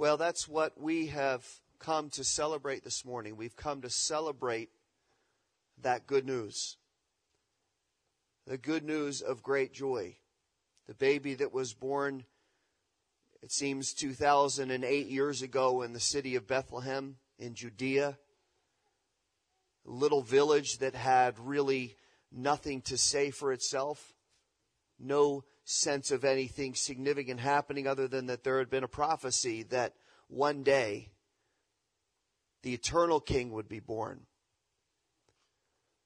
Well, that's what we have come to celebrate this morning. We've come to celebrate that good news. The good news of great joy. The baby that was born, it seems, 2008 years ago in the city of Bethlehem in Judea. A little village that had really nothing to say for itself. No sense of anything significant happening other than that there had been a prophecy that one day the eternal king would be born.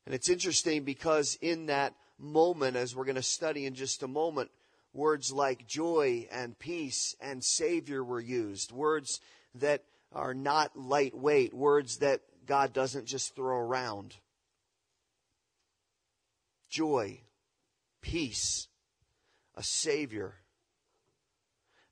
And it's interesting because in that moment, as we're going to study in just a moment, words like joy and peace and savior were used. Words that are not lightweight, words that God doesn't just throw around. Joy, peace, a Savior.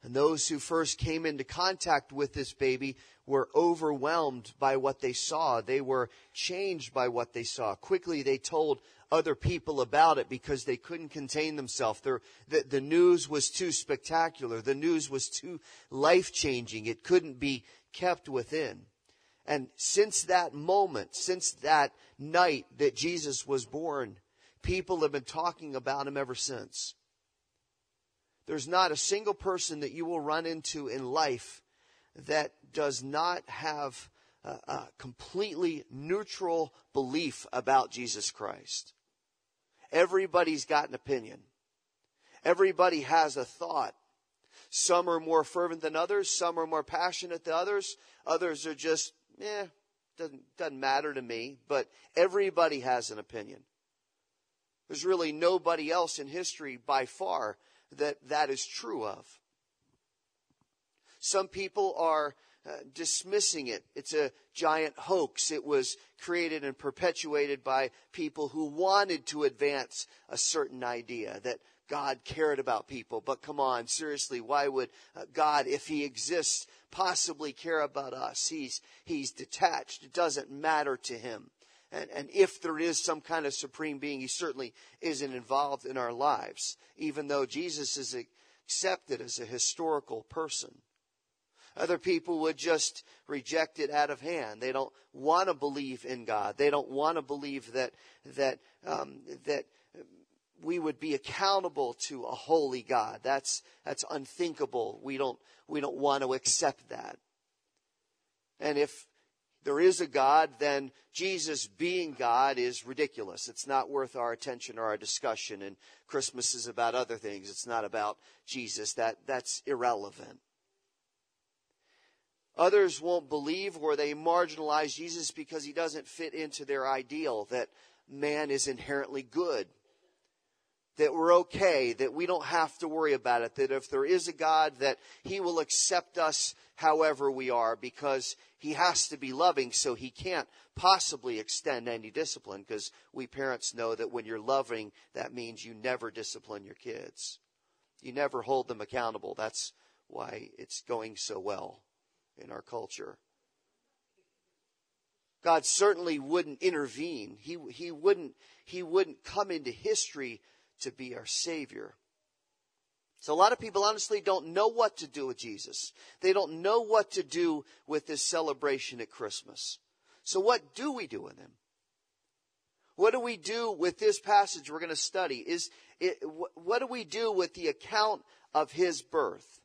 And those who first came into contact with this baby were overwhelmed by what they saw. They were changed by what they saw. Quickly, they told other people about it because they couldn't contain themselves. The, the news was too spectacular. The news was too life changing. It couldn't be kept within. And since that moment, since that night that Jesus was born, people have been talking about him ever since. There's not a single person that you will run into in life that does not have a, a completely neutral belief about Jesus Christ. Everybody's got an opinion. Everybody has a thought. Some are more fervent than others. Some are more passionate than others. Others are just, eh, doesn't, doesn't matter to me. But everybody has an opinion. There's really nobody else in history by far that that is true of. Some people are uh, dismissing it. It's a giant hoax. It was created and perpetuated by people who wanted to advance a certain idea that God cared about people. But come on, seriously, why would uh, God, if He exists, possibly care about us? He's, He's detached. It doesn't matter to Him. And, and if there is some kind of supreme being, he certainly isn't involved in our lives, even though Jesus is accepted as a historical person. Other people would just reject it out of hand. They don't want to believe in God. They don't want to believe that that um, that we would be accountable to a holy God. That's that's unthinkable. We don't we don't want to accept that. And if there is a God, then Jesus being God is ridiculous. It's not worth our attention or our discussion. And Christmas is about other things. It's not about Jesus. That, that's irrelevant. Others won't believe or they marginalize Jesus because he doesn't fit into their ideal that man is inherently good that we're okay, that we don't have to worry about it, that if there is a God, that He will accept us however we are because He has to be loving, so He can't possibly extend any discipline because we parents know that when you're loving, that means you never discipline your kids. You never hold them accountable. That's why it's going so well in our culture. God certainly wouldn't intervene. He, he wouldn't, he wouldn't come into history to be our Savior. So a lot of people honestly don't know what to do with Jesus. They don't know what to do with this celebration at Christmas. So what do we do with him? What do we do with this passage we're going to study? Is it, what do we do with the account of his birth?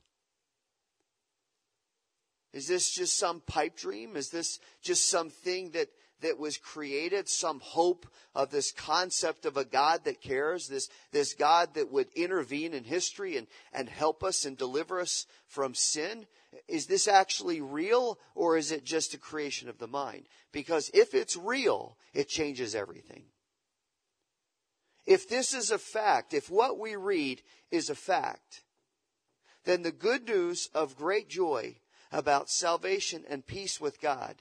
Is this just some pipe dream? Is this just something that that was created, some hope of this concept of a God that cares, this, this God that would intervene in history and, and help us and deliver us from sin? Is this actually real or is it just a creation of the mind? Because if it's real, it changes everything. If this is a fact, if what we read is a fact, then the good news of great joy about salvation and peace with God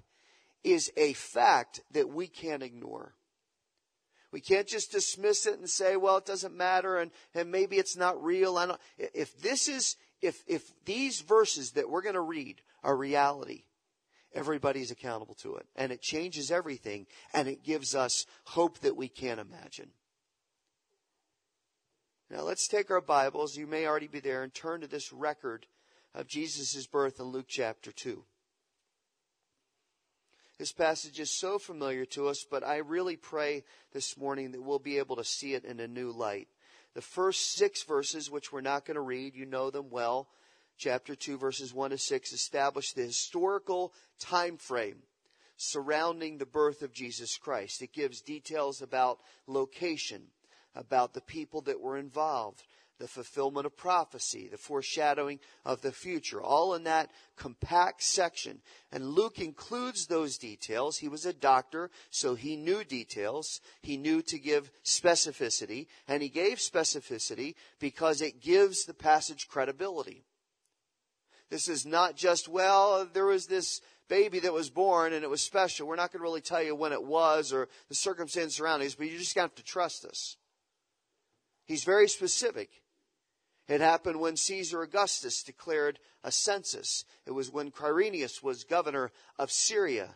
is a fact that we can't ignore. We can't just dismiss it and say, well, it doesn't matter and, and maybe it's not real. I don't, if this is, if, if these verses that we're going to read are reality, everybody's accountable to it. And it changes everything and it gives us hope that we can't imagine. Now let's take our Bibles. You may already be there and turn to this record of Jesus' birth in Luke chapter 2. This passage is so familiar to us, but I really pray this morning that we'll be able to see it in a new light. The first six verses, which we're not going to read, you know them well, chapter 2, verses 1 to 6, establish the historical time frame surrounding the birth of Jesus Christ. It gives details about location, about the people that were involved, the fulfillment of prophecy, the foreshadowing of the future, all in that compact section. And Luke includes those details. He was a doctor, so he knew details. He knew to give specificity, and he gave specificity because it gives the passage credibility. This is not just, well, there was this baby that was born and it was special. We're not going to really tell you when it was or the circumstances surrounding it, but you just have to trust us. He's very specific. It happened when Caesar Augustus declared a census. It was when Quirinius was governor of Syria.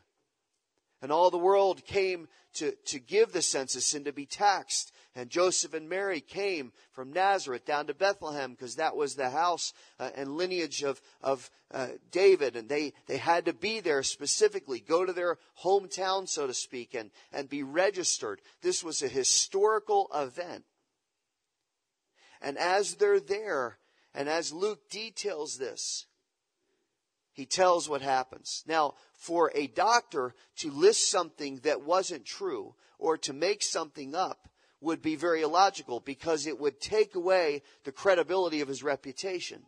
And all the world came to, to give the census and to be taxed. And Joseph and Mary came from Nazareth down to Bethlehem because that was the house uh, and lineage of, of uh, David. And they, they had to be there specifically, go to their hometown, so to speak, and, and be registered. This was a historical event. And as they're there, and as Luke details this, he tells what happens. Now, for a doctor to list something that wasn't true or to make something up would be very illogical because it would take away the credibility of his reputation.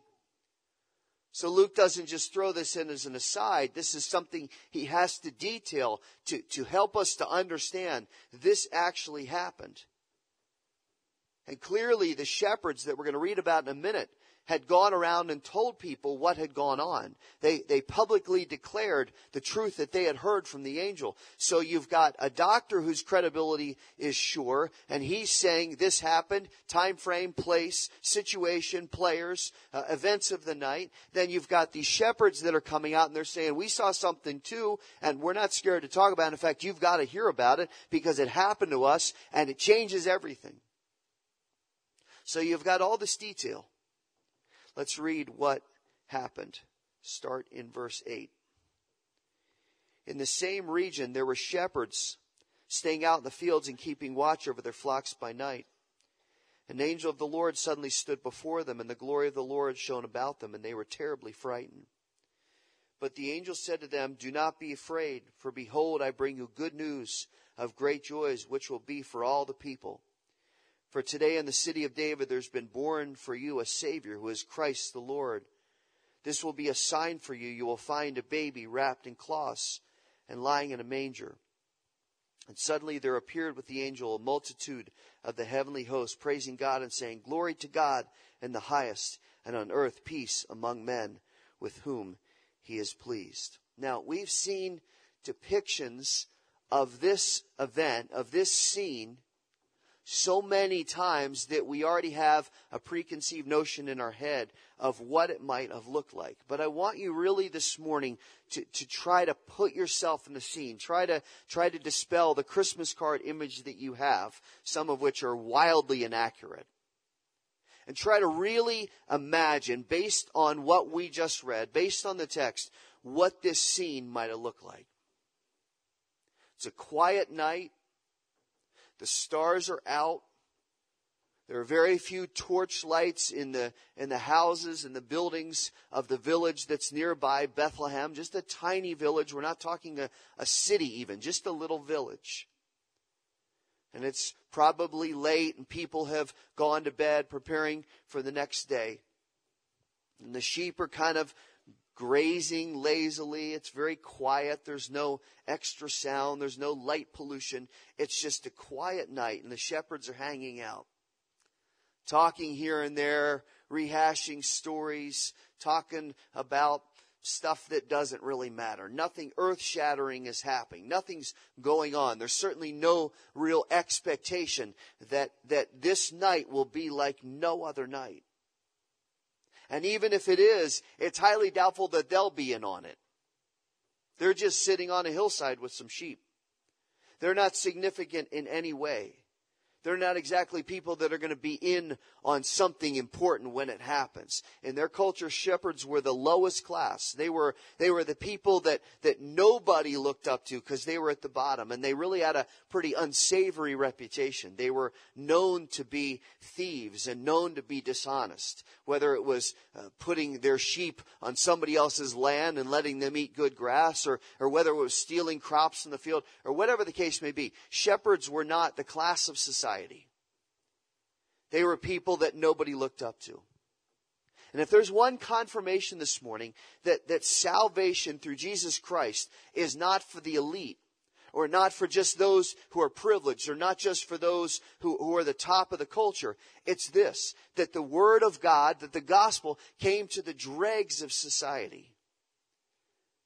So Luke doesn't just throw this in as an aside. This is something he has to detail to, to help us to understand this actually happened. And clearly, the shepherds that we're going to read about in a minute had gone around and told people what had gone on. They, they publicly declared the truth that they had heard from the angel. So you've got a doctor whose credibility is sure, and he's saying this happened, time frame, place, situation, players, uh, events of the night. Then you've got these shepherds that are coming out and they're saying, we saw something too, and we're not scared to talk about it. In fact, you've got to hear about it because it happened to us and it changes everything. So you've got all this detail. Let's read what happened. Start in verse 8. In the same region, there were shepherds staying out in the fields and keeping watch over their flocks by night. An angel of the Lord suddenly stood before them, and the glory of the Lord shone about them, and they were terribly frightened. But the angel said to them, Do not be afraid, for behold, I bring you good news of great joys, which will be for all the people. For today in the city of David there's been born for you a Savior who is Christ the Lord. This will be a sign for you. You will find a baby wrapped in cloths and lying in a manger. And suddenly there appeared with the angel a multitude of the heavenly host, praising God and saying, Glory to God in the highest, and on earth peace among men with whom he is pleased. Now, we've seen depictions of this event, of this scene so many times that we already have a preconceived notion in our head of what it might have looked like. But I want you really this morning to, to try to put yourself in the scene. Try to, try to dispel the Christmas card image that you have, some of which are wildly inaccurate. And try to really imagine, based on what we just read, based on the text, what this scene might have looked like. It's a quiet night the stars are out. There are very few torch lights in the, in the houses and the buildings of the village that's nearby, Bethlehem. Just a tiny village. We're not talking a, a city even, just a little village. And it's probably late and people have gone to bed preparing for the next day. And the sheep are kind of grazing lazily. It's very quiet. There's no extra sound. There's no light pollution. It's just a quiet night and the shepherds are hanging out, talking here and there, rehashing stories, talking about stuff that doesn't really matter. Nothing earth shattering is happening. Nothing's going on. There's certainly no real expectation that, that this night will be like no other night. And even if it is, it's highly doubtful that they'll be in on it. They're just sitting on a hillside with some sheep. They're not significant in any way. They're not exactly people that are going to be in on something important when it happens. In their culture, shepherds were the lowest class. They were, they were the people that, that nobody looked up to because they were at the bottom and they really had a pretty unsavory reputation. They were known to be thieves and known to be dishonest. Whether it was uh, putting their sheep on somebody else's land and letting them eat good grass or, or whether it was stealing crops in the field or whatever the case may be. Shepherds were not the class of society society. They were people that nobody looked up to. And if there's one confirmation this morning that, that salvation through Jesus Christ is not for the elite, or not for just those who are privileged, or not just for those who, who are the top of the culture, it's this, that the Word of God, that the gospel came to the dregs of society.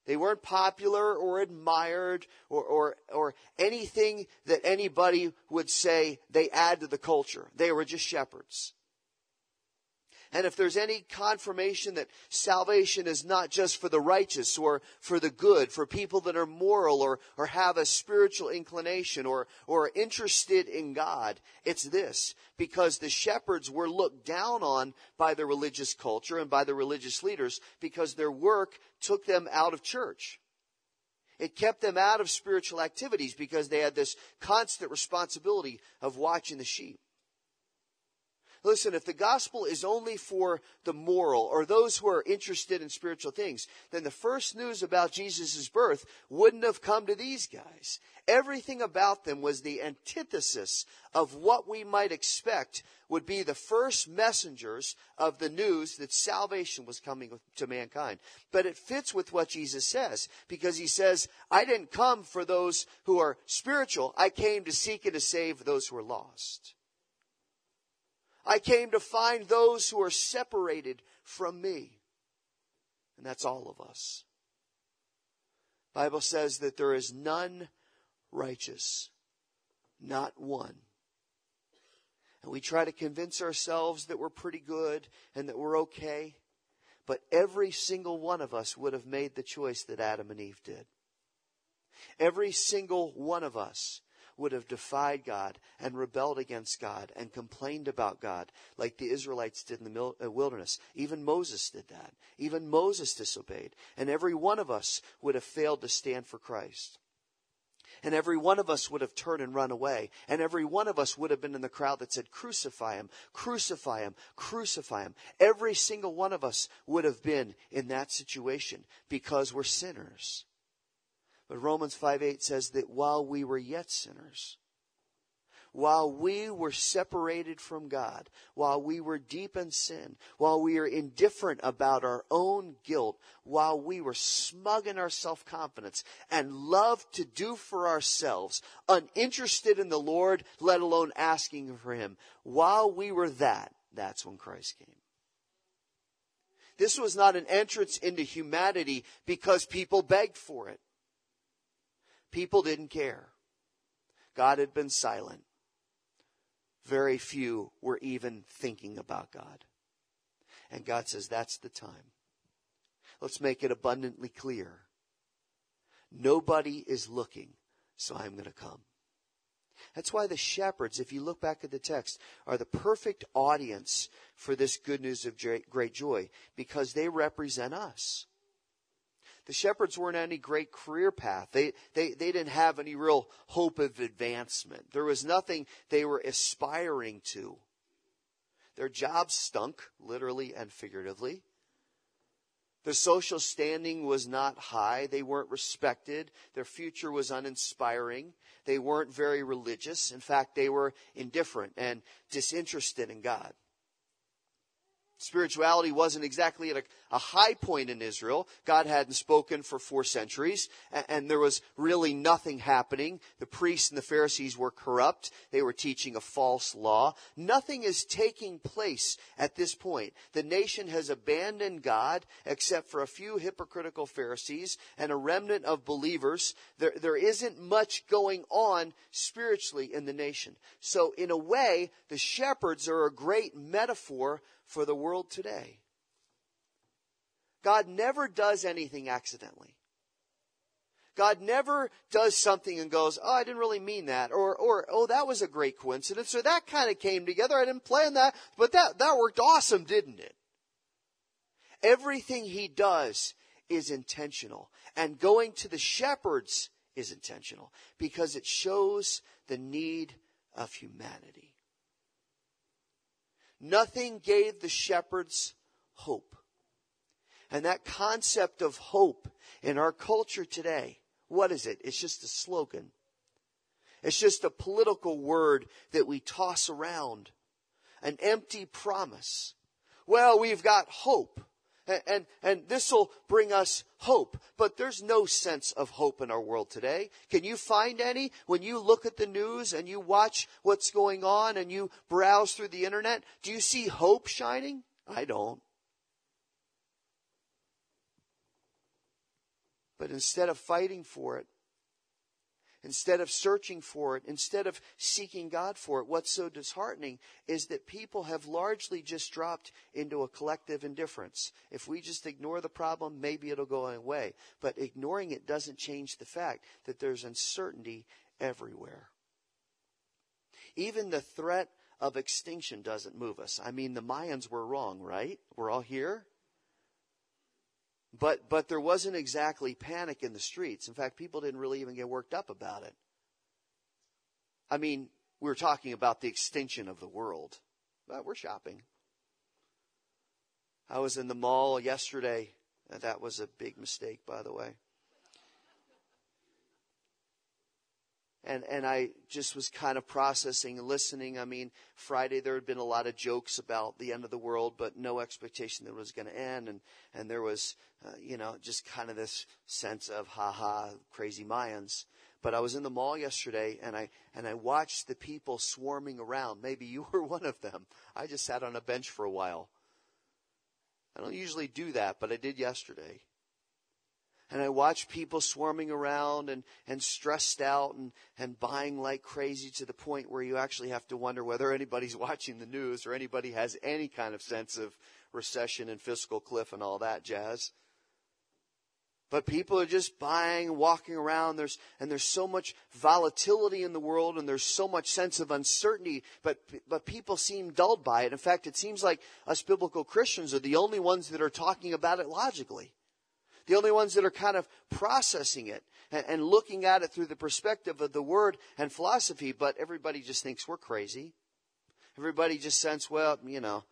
They weren't popular or admired or, or, or anything that anybody would say they add to the culture. They were just shepherds. And if there's any confirmation that salvation is not just for the righteous or for the good, for people that are moral or, or have a spiritual inclination or, or interested in God, it's this. Because the shepherds were looked down on by the religious culture and by the religious leaders because their work took them out of church. It kept them out of spiritual activities because they had this constant responsibility of watching the sheep. Listen, if the gospel is only for the moral or those who are interested in spiritual things, then the first news about Jesus' birth wouldn't have come to these guys. Everything about them was the antithesis of what we might expect would be the first messengers of the news that salvation was coming to mankind. But it fits with what Jesus says because he says, I didn't come for those who are spiritual. I came to seek and to save those who are lost. I came to find those who are separated from me. And that's all of us. Bible says that there is none righteous, not one. And we try to convince ourselves that we're pretty good and that we're okay. But every single one of us would have made the choice that Adam and Eve did. Every single one of us would have defied God and rebelled against God and complained about God like the Israelites did in the uh, wilderness. Even Moses did that. Even Moses disobeyed. And every one of us would have failed to stand for Christ. And every one of us would have turned and run away. And every one of us would have been in the crowd that said, Crucify him, crucify him, crucify him. Every single one of us would have been in that situation because we're sinners. But Romans 5 8 says that while we were yet sinners, while we were separated from God, while we were deep in sin, while we were indifferent about our own guilt, while we were smug in our self confidence and loved to do for ourselves, uninterested in the Lord, let alone asking for Him, while we were that, that's when Christ came. This was not an entrance into humanity because people begged for it. People didn't care. God had been silent. Very few were even thinking about God. And God says, that's the time. Let's make it abundantly clear. Nobody is looking, so I'm going to come. That's why the shepherds, if you look back at the text, are the perfect audience for this good news of great joy because they represent us the shepherds weren't on any great career path. They, they, they didn't have any real hope of advancement. There was nothing they were aspiring to. Their jobs stunk, literally and figuratively. Their social standing was not high. They weren't respected. Their future was uninspiring. They weren't very religious. In fact, they were indifferent and disinterested in God. Spirituality wasn't exactly at a, a, high point in Israel. God hadn't spoken for four centuries, and, and, there was really nothing happening. The priests and the Pharisees were corrupt. They were teaching a false law. Nothing is taking place at this point. The nation has abandoned God, except for a few hypocritical Pharisees and a remnant of believers. There, there isn't much going on spiritually in the nation. So, in a way, the shepherds are a great metaphor for the world today. God never does anything accidentally. God never does something and goes, oh, I didn't really mean that. Or, or, oh, that was a great coincidence. Or that kind of came together. I didn't plan that, but that, that worked awesome, didn't it? Everything he does is intentional. And going to the shepherds is intentional because it shows the need of humanity. Nothing gave the shepherds hope. And that concept of hope in our culture today, what is it? It's just a slogan. It's just a political word that we toss around. An empty promise. Well, we've got hope and, and, and this will bring us hope. But there's no sense of hope in our world today. Can you find any? When you look at the news and you watch what's going on and you browse through the internet, do you see hope shining? I don't. But instead of fighting for it, instead of searching for it, instead of seeking God for it, what's so disheartening is that people have largely just dropped into a collective indifference. If we just ignore the problem, maybe it'll go away. But ignoring it doesn't change the fact that there's uncertainty everywhere. Even the threat of extinction doesn't move us. I mean, the Mayans were wrong, right? We're all here. But, but there wasn't exactly panic in the streets. In fact, people didn't really even get worked up about it. I mean, we were talking about the extinction of the world. But we're shopping. I was in the mall yesterday. That was a big mistake, by the way. And and I just was kind of processing and listening. I mean, Friday there had been a lot of jokes about the end of the world, but no expectation that it was going to end, and and there was, uh, you know, just kind of this sense of ha ha, crazy Mayans. But I was in the mall yesterday, and I and I watched the people swarming around. Maybe you were one of them. I just sat on a bench for a while. I don't usually do that, but I did yesterday and I watch people swarming around and, and stressed out and, and buying like crazy to the point where you actually have to wonder whether anybody's watching the news or anybody has any kind of sense of recession and fiscal cliff and all that jazz. But people are just buying, and walking around. There's, and there's so much volatility in the world and there's so much sense of uncertainty, but, but people seem dulled by it. In fact, it seems like us biblical Christians are the only ones that are talking about it logically the only ones that are kind of processing it and, and looking at it through the perspective of the word and philosophy, but everybody just thinks we're crazy. Everybody just sense, well, you know,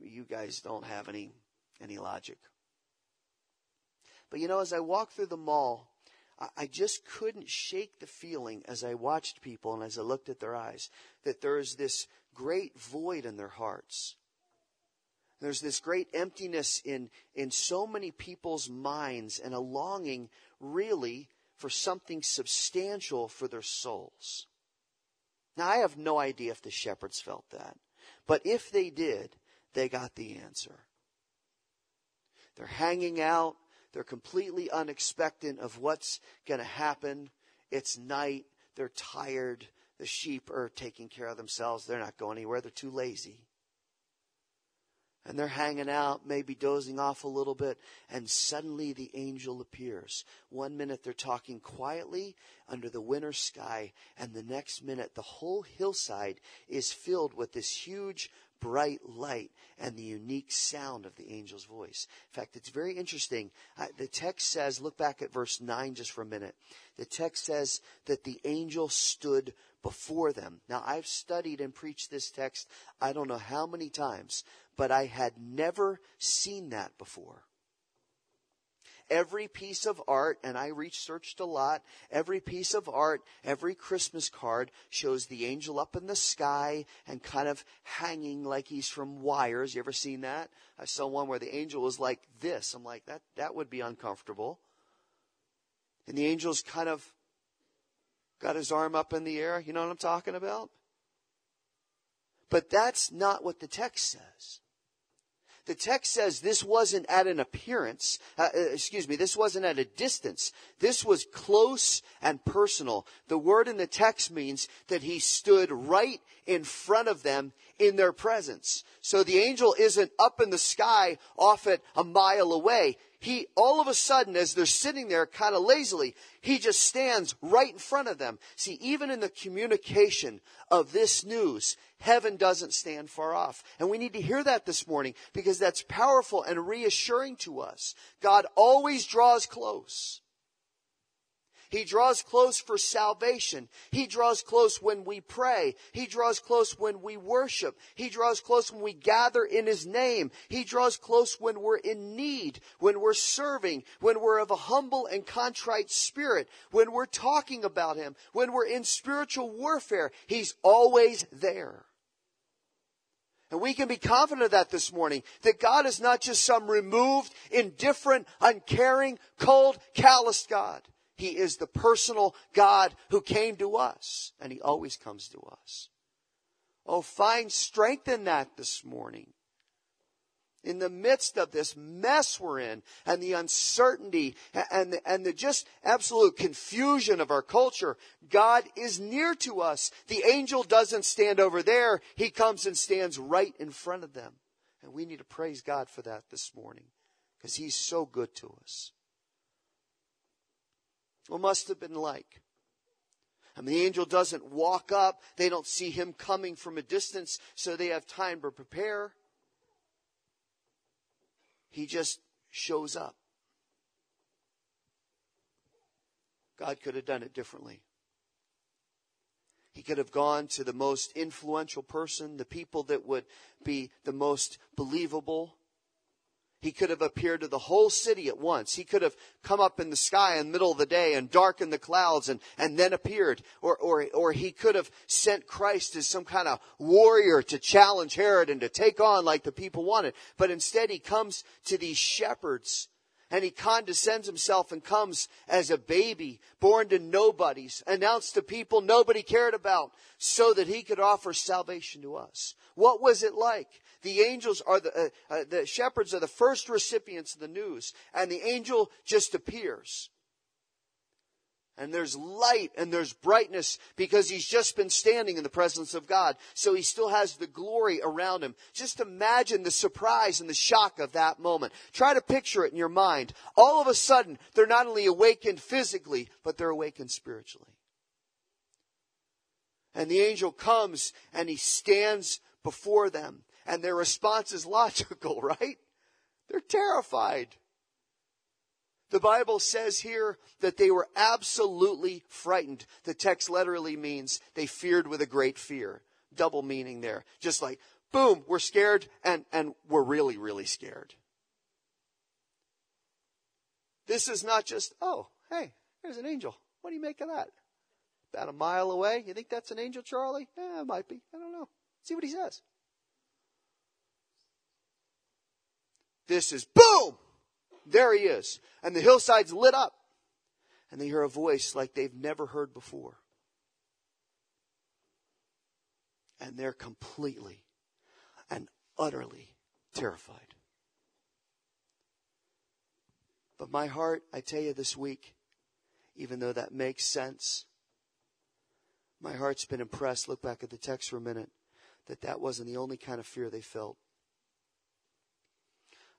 you guys don't have any, any logic. But you know, as I walked through the mall, I just couldn't shake the feeling as I watched people and as I looked at their eyes that there is this great void in their hearts. There's this great emptiness in, in so many people's minds and a longing really for something substantial for their souls. Now, I have no idea if the shepherds felt that, but if they did, they got the answer. They're hanging out. They're completely unexpectant of what's going to happen. It's night. They're tired. The sheep are taking care of themselves. They're not going anywhere. They're too lazy and they're hanging out, maybe dozing off a little bit, and suddenly the angel appears. One minute they're talking quietly under the winter sky, and the next minute the whole hillside is filled with this huge bright light and the unique sound of the angel's voice. In fact, it's very interesting. The text says, look back at verse 9 just for a minute. The text says that the angel stood before them. Now, I've studied and preached this text I don't know how many times, but I had never seen that before. Every piece of art, and I researched a lot, every piece of art, every Christmas card shows the angel up in the sky and kind of hanging like he's from wires. You ever seen that? I saw one where the angel was like this. I'm like, that, that would be uncomfortable. And the angel's kind of got his arm up in the air. You know what I'm talking about? But that's not what the text says. The text says this wasn't at an appearance, uh, uh, excuse me, this wasn't at a distance. This was close and personal. The word in the text means that he stood right in front of them in their presence. So the angel isn't up in the sky off at a mile away. He, all of a sudden, as they're sitting there kind of lazily, he just stands right in front of them. See, even in the communication of this news, heaven doesn't stand far off. And we need to hear that this morning because that's powerful and reassuring to us. God always draws close. He draws close for salvation. He draws close when we pray. He draws close when we worship. He draws close when we gather in His name. He draws close when we're in need, when we're serving, when we're of a humble and contrite spirit, when we're talking about Him, when we're in spiritual warfare. He's always there. And we can be confident of that this morning, that God is not just some removed, indifferent, uncaring, cold, calloused God. He is the personal God who came to us, and He always comes to us. Oh, find strength in that this morning. In the midst of this mess we're in and the uncertainty and the, and the just absolute confusion of our culture, God is near to us. The angel doesn't stand over there. He comes and stands right in front of them. And we need to praise God for that this morning because He's so good to us. What must have been like? And the angel doesn't walk up. They don't see him coming from a distance, so they have time to prepare. He just shows up. God could have done it differently. He could have gone to the most influential person, the people that would be the most believable. He could have appeared to the whole city at once. He could have come up in the sky in the middle of the day and darkened the clouds and, and then appeared. Or, or, or he could have sent Christ as some kind of warrior to challenge Herod and to take on like the people wanted. But instead he comes to these shepherds and he condescends himself and comes as a baby born to nobodies, announced to people nobody cared about so that he could offer salvation to us. What was it like? The angels are the, uh, uh, the shepherds are the first recipients of the news, and the angel just appears. And there's light and there's brightness because he's just been standing in the presence of God. So he still has the glory around him. Just imagine the surprise and the shock of that moment. Try to picture it in your mind. All of a sudden, they're not only awakened physically, but they're awakened spiritually. And the angel comes and he stands before them and their response is logical, right? They're terrified. The Bible says here that they were absolutely frightened. The text literally means they feared with a great fear. Double meaning there. Just like, boom, we're scared and, and we're really, really scared. This is not just, oh, hey, there's an angel. What do you make of that? About a mile away. You think that's an angel, Charlie? Yeah, it might be. I don't know. See what he says. This is boom! There he is. And the hillside's lit up. And they hear a voice like they've never heard before. And they're completely and utterly terrified. But my heart, I tell you this week, even though that makes sense, my heart's been impressed. Look back at the text for a minute. That that wasn't the only kind of fear they felt.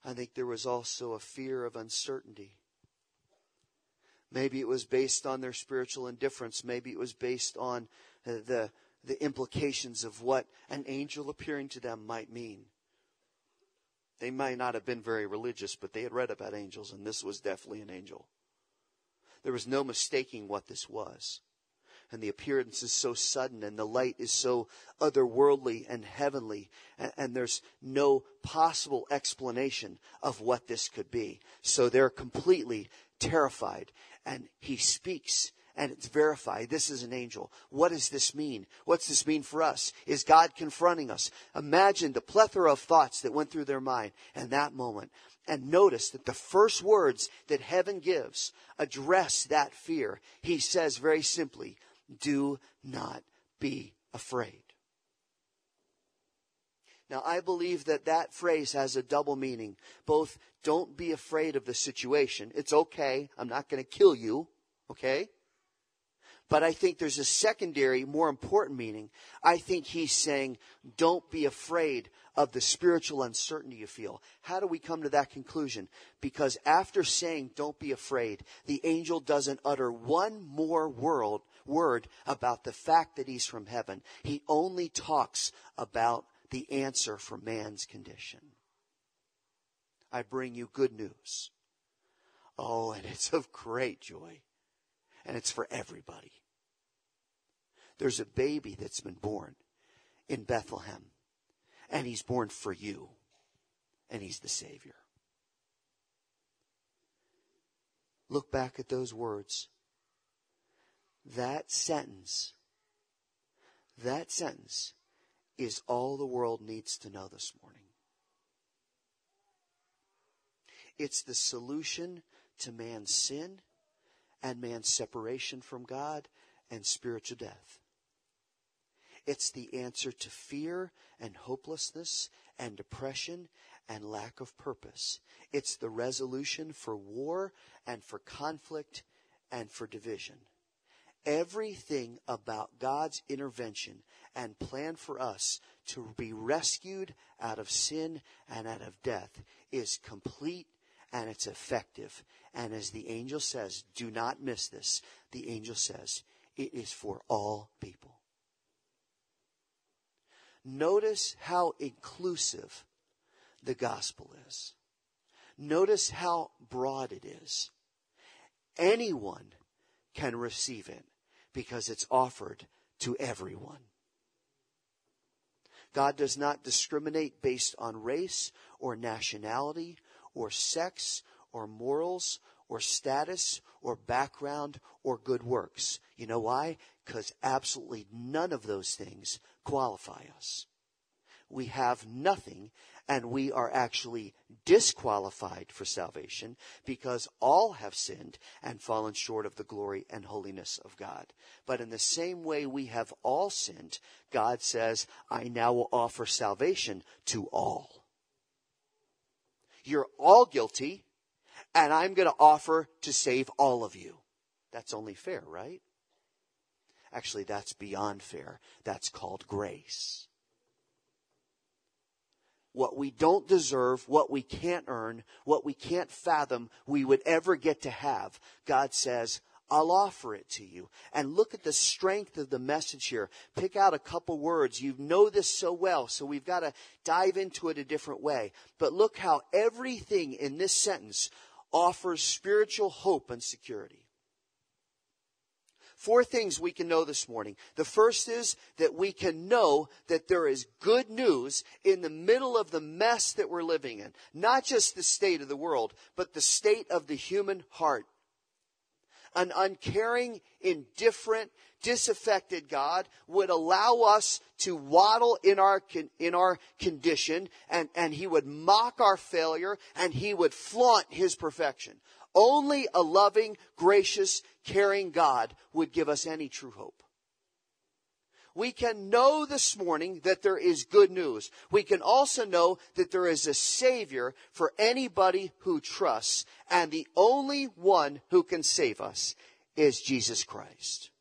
I think there was also a fear of uncertainty. Maybe it was based on their spiritual indifference. Maybe it was based on uh, the, the implications of what an angel appearing to them might mean. They might not have been very religious, but they had read about angels, and this was definitely an angel. There was no mistaking what this was and the appearance is so sudden and the light is so otherworldly and heavenly and, and, there's no possible explanation of what this could be. So they're completely terrified and he speaks and it's verified. This is an angel. What does this mean? What's this mean for us? Is God confronting us? Imagine the plethora of thoughts that went through their mind in that moment. And notice that the first words that heaven gives address that fear. He says very simply, do not be afraid. Now, I believe that that phrase has a double meaning. Both, don't be afraid of the situation. It's okay. I'm not going to kill you. Okay? But I think there's a secondary, more important meaning. I think he's saying, don't be afraid of the spiritual uncertainty you feel. How do we come to that conclusion? Because after saying, don't be afraid, the angel doesn't utter one more word, word about the fact that he's from heaven. He only talks about the answer for man's condition. I bring you good news. Oh, and it's of great joy and it's for everybody. There's a baby that's been born in Bethlehem, and he's born for you, and he's the Savior. Look back at those words. That sentence, that sentence is all the world needs to know this morning. It's the solution to man's sin and man's separation from God and spiritual death. It's the answer to fear and hopelessness and depression and lack of purpose. It's the resolution for war and for conflict and for division. Everything about God's intervention and plan for us to be rescued out of sin and out of death is complete and it's effective. And as the angel says, do not miss this. The angel says, it is for all people. Notice how inclusive the gospel is. Notice how broad it is. Anyone can receive it because it's offered to everyone. God does not discriminate based on race or nationality or sex or morals or status or background or good works. You know why? Because absolutely none of those things qualify us. We have nothing and we are actually disqualified for salvation because all have sinned and fallen short of the glory and holiness of God. But in the same way we have all sinned, God says, I now will offer salvation to all. You're all guilty, and I'm going to offer to save all of you. That's only fair, right? Actually, that's beyond fair. That's called grace. What we don't deserve, what we can't earn, what we can't fathom we would ever get to have, God says, I'll offer it to you. And look at the strength of the message here. Pick out a couple words. You know this so well, so we've got to dive into it a different way. But look how everything in this sentence offers spiritual hope and security. Four things we can know this morning. The first is that we can know that there is good news in the middle of the mess that we're living in. Not just the state of the world, but the state of the human heart an uncaring, indifferent, disaffected God would allow us to waddle in our, in our condition and, and he would mock our failure and he would flaunt his perfection. Only a loving, gracious, caring God would give us any true hope we can know this morning that there is good news. We can also know that there is a Savior for anybody who trusts, and the only one who can save us is Jesus Christ.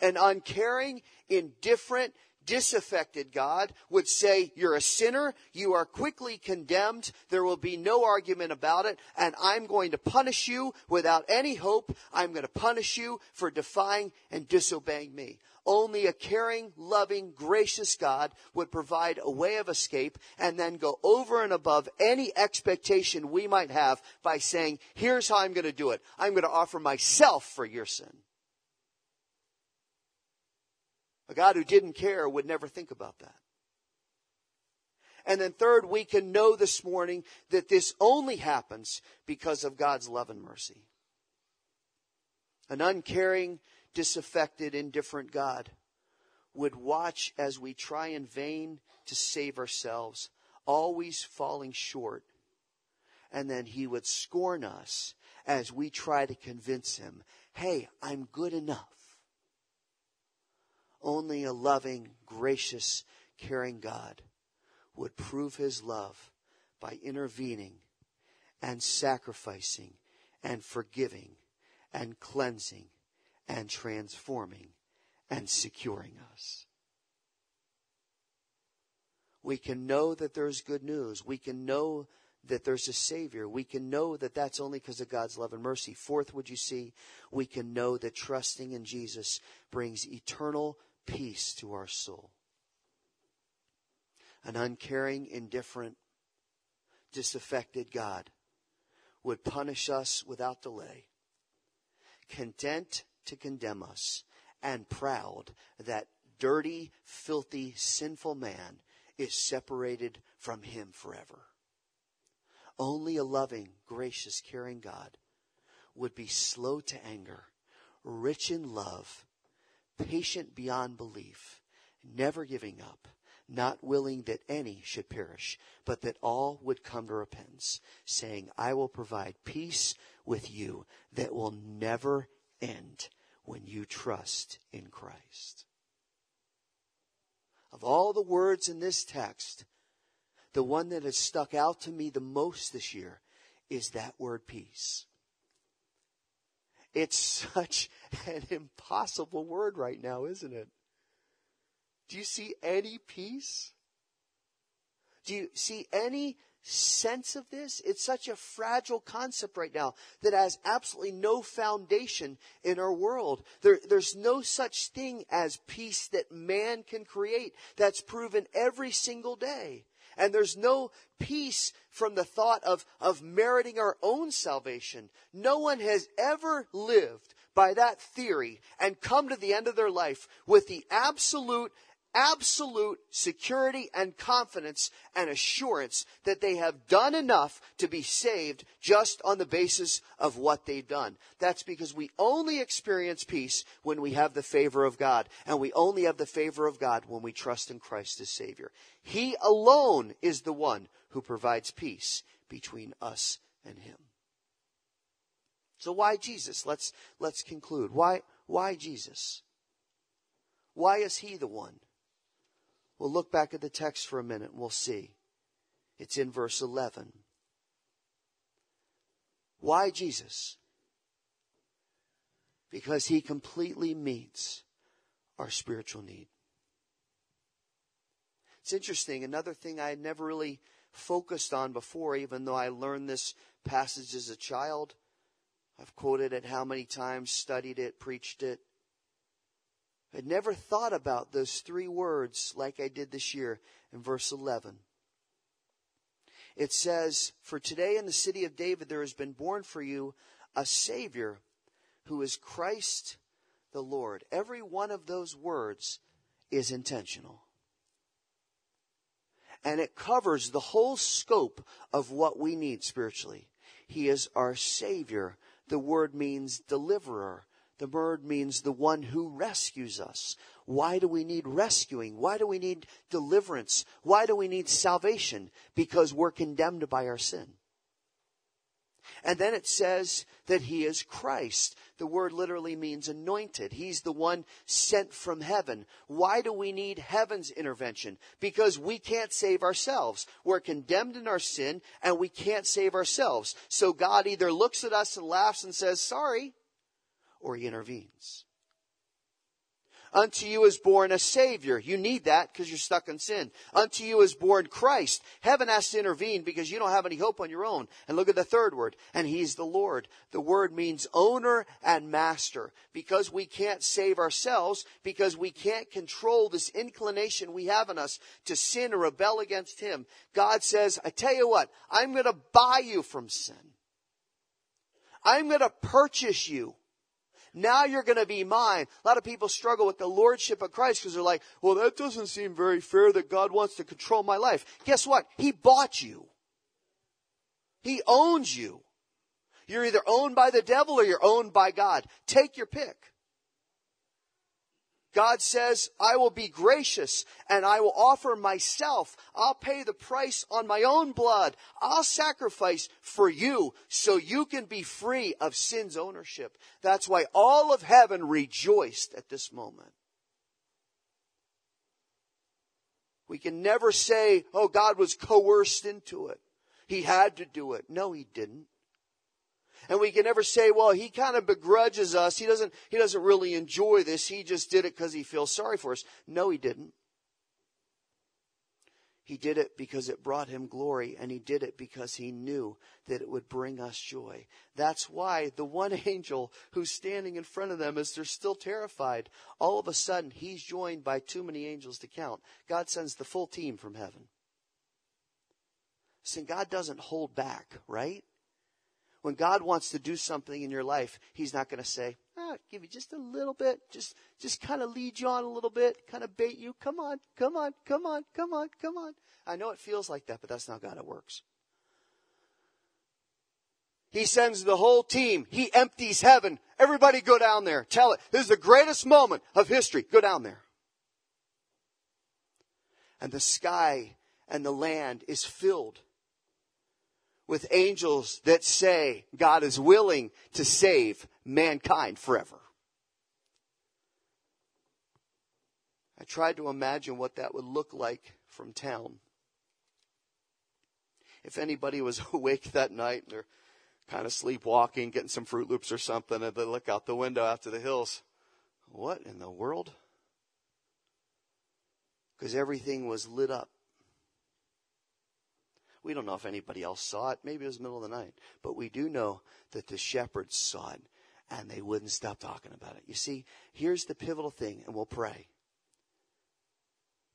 An uncaring, indifferent, disaffected God would say, You're a sinner, you are quickly condemned, there will be no argument about it, and I'm going to punish you without any hope. I'm going to punish you for defying and disobeying me. Only a caring, loving, gracious God would provide a way of escape and then go over and above any expectation we might have by saying, Here's how I'm going to do it. I'm going to offer myself for your sin. A God who didn't care would never think about that. And then third, we can know this morning that this only happens because of God's love and mercy. An uncaring, disaffected, indifferent God would watch as we try in vain to save ourselves, always falling short. And then he would scorn us as we try to convince him, hey, I'm good enough. Only a loving, gracious, caring God would prove his love by intervening and sacrificing and forgiving and cleansing and transforming and securing us. We can know that there's good news. We can know that there's a Savior. We can know that that's only because of God's love and mercy. Fourth, would you see, we can know that trusting in Jesus brings eternal peace to our soul. An uncaring, indifferent, disaffected God would punish us without delay, content to condemn us, and proud that dirty, filthy, sinful man is separated from him forever. Only a loving, gracious, caring God would be slow to anger, rich in love, patient beyond belief, never giving up, not willing that any should perish, but that all would come to repentance, saying, I will provide peace with you that will never end when you trust in Christ. Of all the words in this text, the one that has stuck out to me the most this year is that word peace. It's such an impossible word right now, isn't it? Do you see any peace? Do you see any sense of this? It's such a fragile concept right now that has absolutely no foundation in our world. There, there's no such thing as peace that man can create that's proven every single day. And there's no peace from the thought of, of meriting our own salvation. No one has ever lived by that theory and come to the end of their life with the absolute absolute security and confidence and assurance that they have done enough to be saved just on the basis of what they've done. That's because we only experience peace when we have the favor of God, and we only have the favor of God when we trust in Christ as Savior. He alone is the one who provides peace between us and Him. So why Jesus? Let's, let's conclude. Why, why Jesus? Why is He the one? We'll look back at the text for a minute and we'll see. It's in verse 11. Why Jesus? Because he completely meets our spiritual need. It's interesting. Another thing I had never really focused on before, even though I learned this passage as a child. I've quoted it how many times, studied it, preached it. I'd never thought about those three words like I did this year in verse 11. It says, For today in the city of David there has been born for you a Savior who is Christ the Lord. Every one of those words is intentional. And it covers the whole scope of what we need spiritually. He is our Savior. The word means deliverer, the word means the one who rescues us. Why do we need rescuing? Why do we need deliverance? Why do we need salvation? Because we're condemned by our sin. And then it says that he is Christ. The word literally means anointed. He's the one sent from heaven. Why do we need heaven's intervention? Because we can't save ourselves. We're condemned in our sin and we can't save ourselves. So God either looks at us and laughs and says, sorry, or he intervenes. Unto you is born a Savior. You need that because you're stuck in sin. Unto you is born Christ. Heaven has to intervene because you don't have any hope on your own. And look at the third word. And He's the Lord. The word means owner and master. Because we can't save ourselves, because we can't control this inclination we have in us to sin or rebel against Him, God says, I tell you what, I'm going to buy you from sin. I'm going to purchase you. Now you're going to be mine. A lot of people struggle with the lordship of Christ because they're like, well, that doesn't seem very fair that God wants to control my life. Guess what? He bought you. He owns you. You're either owned by the devil or you're owned by God. Take your pick. God says, I will be gracious and I will offer myself. I'll pay the price on my own blood. I'll sacrifice for you so you can be free of sin's ownership. That's why all of heaven rejoiced at this moment. We can never say, oh, God was coerced into it. He had to do it. No, he didn't. And we can never say, well, he kind of begrudges us. He doesn't, he doesn't really enjoy this. He just did it because he feels sorry for us. No, he didn't. He did it because it brought him glory, and he did it because he knew that it would bring us joy. That's why the one angel who's standing in front of them, as they're still terrified, all of a sudden he's joined by too many angels to count. God sends the full team from heaven. See, God doesn't hold back, right? When God wants to do something in your life, He's not going to say, oh, give you just a little bit, just, just kind of lead you on a little bit, kind of bait you. Come on, come on, come on, come on, come on. I know it feels like that, but that's not God. It works. He sends the whole team. He empties heaven. Everybody go down there. Tell it. This is the greatest moment of history. Go down there. And the sky and the land is filled with angels that say God is willing to save mankind forever. I tried to imagine what that would look like from town. If anybody was awake that night, and they're kind of sleepwalking, getting some Froot Loops or something, and they look out the window out to the hills. What in the world? Because everything was lit up. We don't know if anybody else saw it. Maybe it was the middle of the night. But we do know that the shepherds saw it and they wouldn't stop talking about it. You see, here's the pivotal thing, and we'll pray.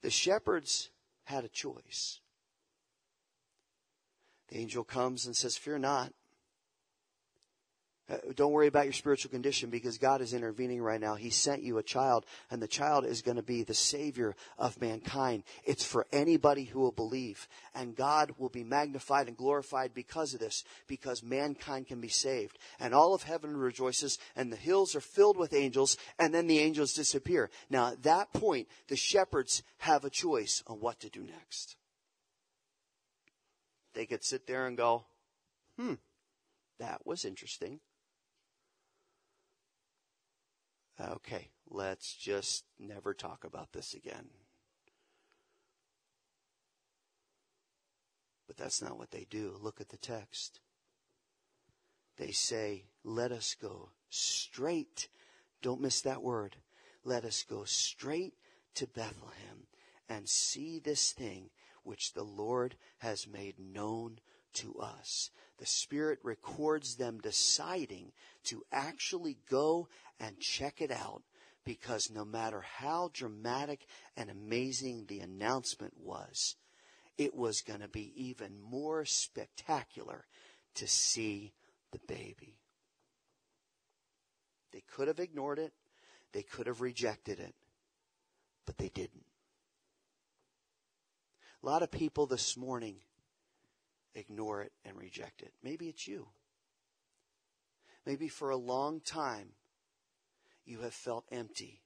The shepherds had a choice. The angel comes and says, Fear not. Uh, don't worry about your spiritual condition because God is intervening right now. He sent you a child, and the child is going to be the Savior of mankind. It's for anybody who will believe. And God will be magnified and glorified because of this, because mankind can be saved. And all of heaven rejoices, and the hills are filled with angels, and then the angels disappear. Now, at that point, the shepherds have a choice on what to do next. They could sit there and go, hmm, that was interesting. Okay, let's just never talk about this again. But that's not what they do. Look at the text. They say, Let us go straight. Don't miss that word. Let us go straight to Bethlehem and see this thing which the Lord has made known to us. The Spirit records them deciding to actually go and check it out because no matter how dramatic and amazing the announcement was, it was going to be even more spectacular to see the baby. They could have ignored it, they could have rejected it, but they didn't. A lot of people this morning ignore it and reject it. Maybe it's you. Maybe for a long time you have felt empty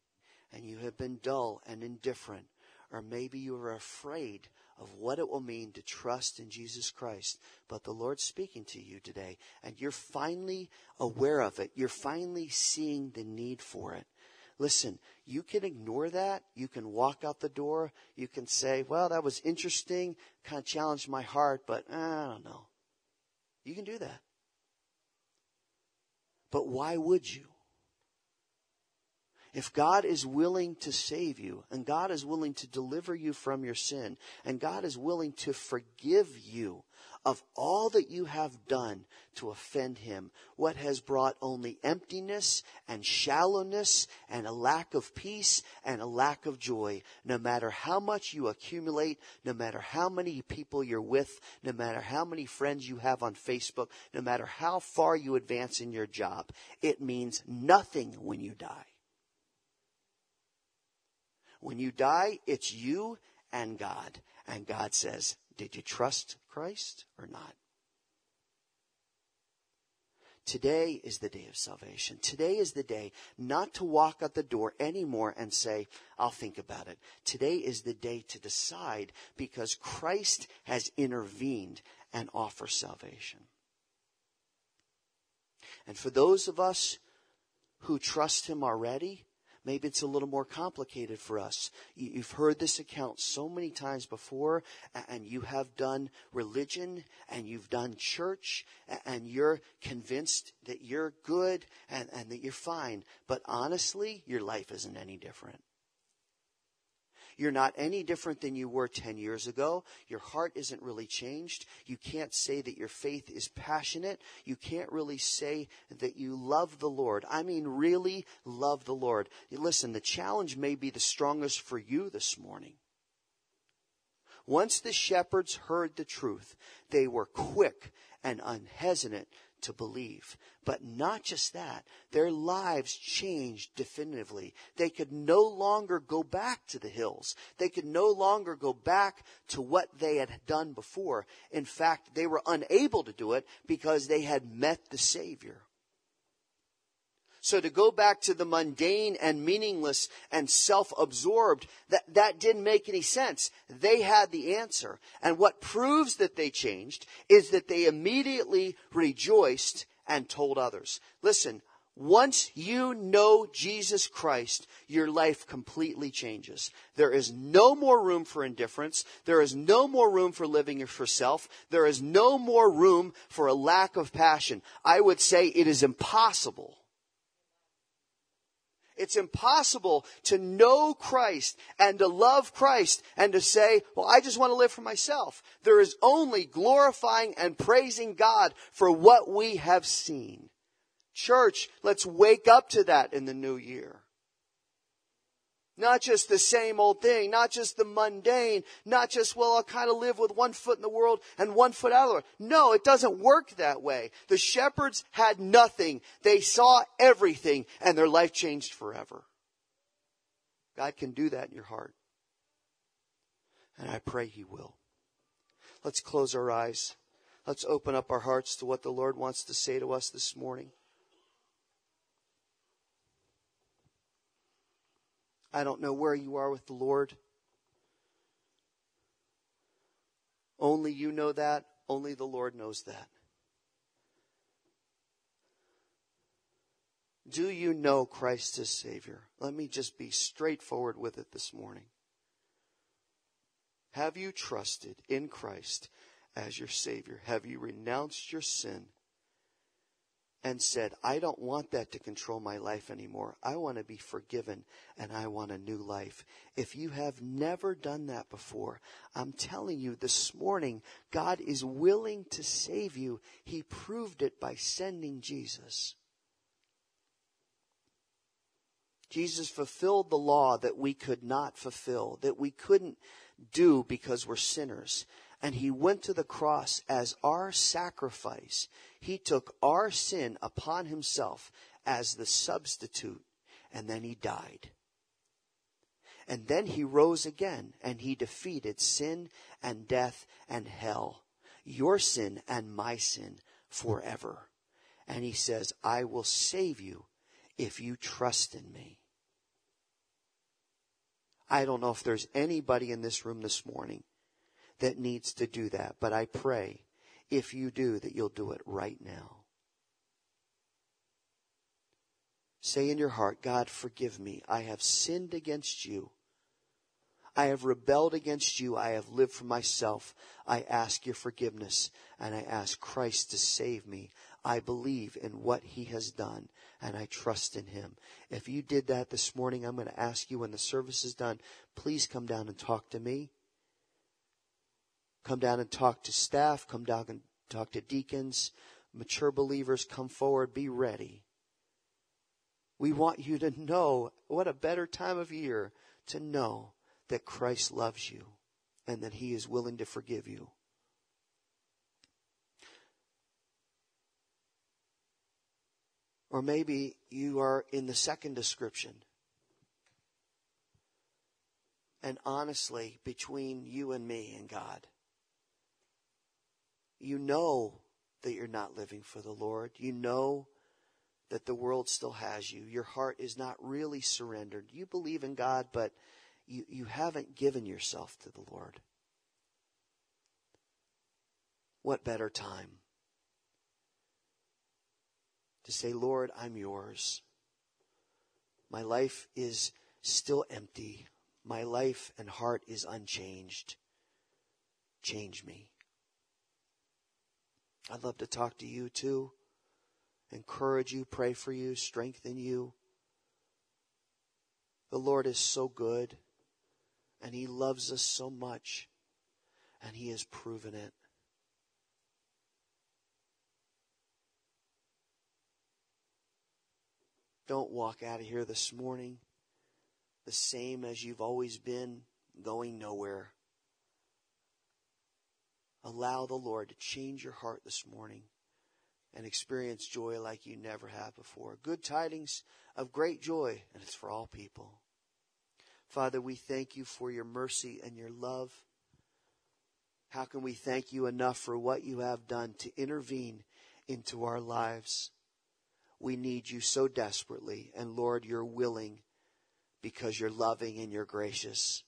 and you have been dull and indifferent, or maybe you are afraid of what it will mean to trust in Jesus Christ. But the Lord's speaking to you today, and you're finally aware of it. You're finally seeing the need for it. Listen, you can ignore that. You can walk out the door. You can say, well, that was interesting, kind of challenged my heart, but eh, I don't know. You can do that. But why would you? If God is willing to save you, and God is willing to deliver you from your sin, and God is willing to forgive you of all that you have done to offend him, what has brought only emptiness and shallowness and a lack of peace and a lack of joy. No matter how much you accumulate, no matter how many people you're with, no matter how many friends you have on Facebook, no matter how far you advance in your job, it means nothing when you die. When you die, it's you and God. And God says, Did you trust Christ or not? Today is the day of salvation. Today is the day not to walk out the door anymore and say, I'll think about it. Today is the day to decide because Christ has intervened and offers salvation. And for those of us who trust Him already, Maybe it's a little more complicated for us. You've heard this account so many times before, and you have done religion, and you've done church, and you're convinced that you're good and, and that you're fine. But honestly, your life isn't any different. You're not any different than you were 10 years ago. Your heart isn't really changed. You can't say that your faith is passionate. You can't really say that you love the Lord. I mean, really love the Lord. Listen, the challenge may be the strongest for you this morning. Once the shepherds heard the truth, they were quick and unhesitant to believe. But not just that, their lives changed definitively. They could no longer go back to the hills. They could no longer go back to what they had done before. In fact, they were unable to do it because they had met the Savior. So to go back to the mundane and meaningless and self-absorbed, that, that didn't make any sense. They had the answer. And what proves that they changed is that they immediately rejoiced and told others. Listen, once you know Jesus Christ, your life completely changes. There is no more room for indifference. There is no more room for living for self. There is no more room for a lack of passion. I would say it is impossible it's impossible to know Christ and to love Christ and to say, well, I just want to live for myself. There is only glorifying and praising God for what we have seen. Church, let's wake up to that in the new year. Not just the same old thing, not just the mundane, not just, well, I'll kind of live with one foot in the world and one foot out of the world. No, it doesn't work that way. The shepherds had nothing. They saw everything and their life changed forever. God can do that in your heart. And I pray He will. Let's close our eyes. Let's open up our hearts to what the Lord wants to say to us this morning. I don't know where you are with the Lord. Only you know that. Only the Lord knows that. Do you know Christ as Savior? Let me just be straightforward with it this morning. Have you trusted in Christ as your Savior? Have you renounced your sin and said, I don't want that to control my life anymore. I want to be forgiven and I want a new life. If you have never done that before, I'm telling you this morning, God is willing to save you. He proved it by sending Jesus. Jesus fulfilled the law that we could not fulfill, that we couldn't do because we're sinners and he went to the cross as our sacrifice. He took our sin upon himself as the substitute, and then he died. And then he rose again, and he defeated sin and death and hell, your sin and my sin forever. And he says, I will save you if you trust in me. I don't know if there's anybody in this room this morning that needs to do that. But I pray if you do that you'll do it right now. Say in your heart, God, forgive me. I have sinned against you. I have rebelled against you. I have lived for myself. I ask your forgiveness and I ask Christ to save me. I believe in what he has done and I trust in him. If you did that this morning, I'm going to ask you when the service is done, please come down and talk to me. Come down and talk to staff. Come down and talk to deacons. Mature believers, come forward. Be ready. We want you to know what a better time of year to know that Christ loves you and that he is willing to forgive you. Or maybe you are in the second description. And honestly, between you and me and God, you know that you're not living for the Lord. You know that the world still has you. Your heart is not really surrendered. You believe in God, but you, you haven't given yourself to the Lord. What better time to say, Lord, I'm yours. My life is still empty. My life and heart is unchanged. Change me. I'd love to talk to you too, encourage you, pray for you, strengthen you. The Lord is so good, and He loves us so much, and He has proven it. Don't walk out of here this morning the same as you've always been, going nowhere. Allow the Lord to change your heart this morning and experience joy like you never have before. Good tidings of great joy, and it's for all people. Father, we thank you for your mercy and your love. How can we thank you enough for what you have done to intervene into our lives? We need you so desperately. And Lord, you're willing because you're loving and you're gracious.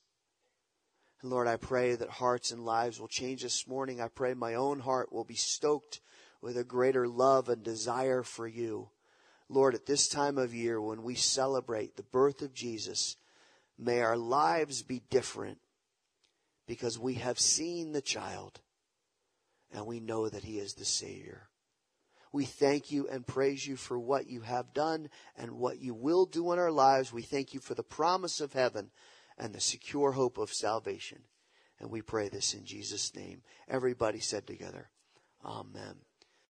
And Lord, I pray that hearts and lives will change this morning. I pray my own heart will be stoked with a greater love and desire for you. Lord, at this time of year when we celebrate the birth of Jesus, may our lives be different because we have seen the child and we know that he is the Savior. We thank you and praise you for what you have done and what you will do in our lives. We thank you for the promise of heaven and the secure hope of salvation. And we pray this in Jesus' name. Everybody said together, Amen.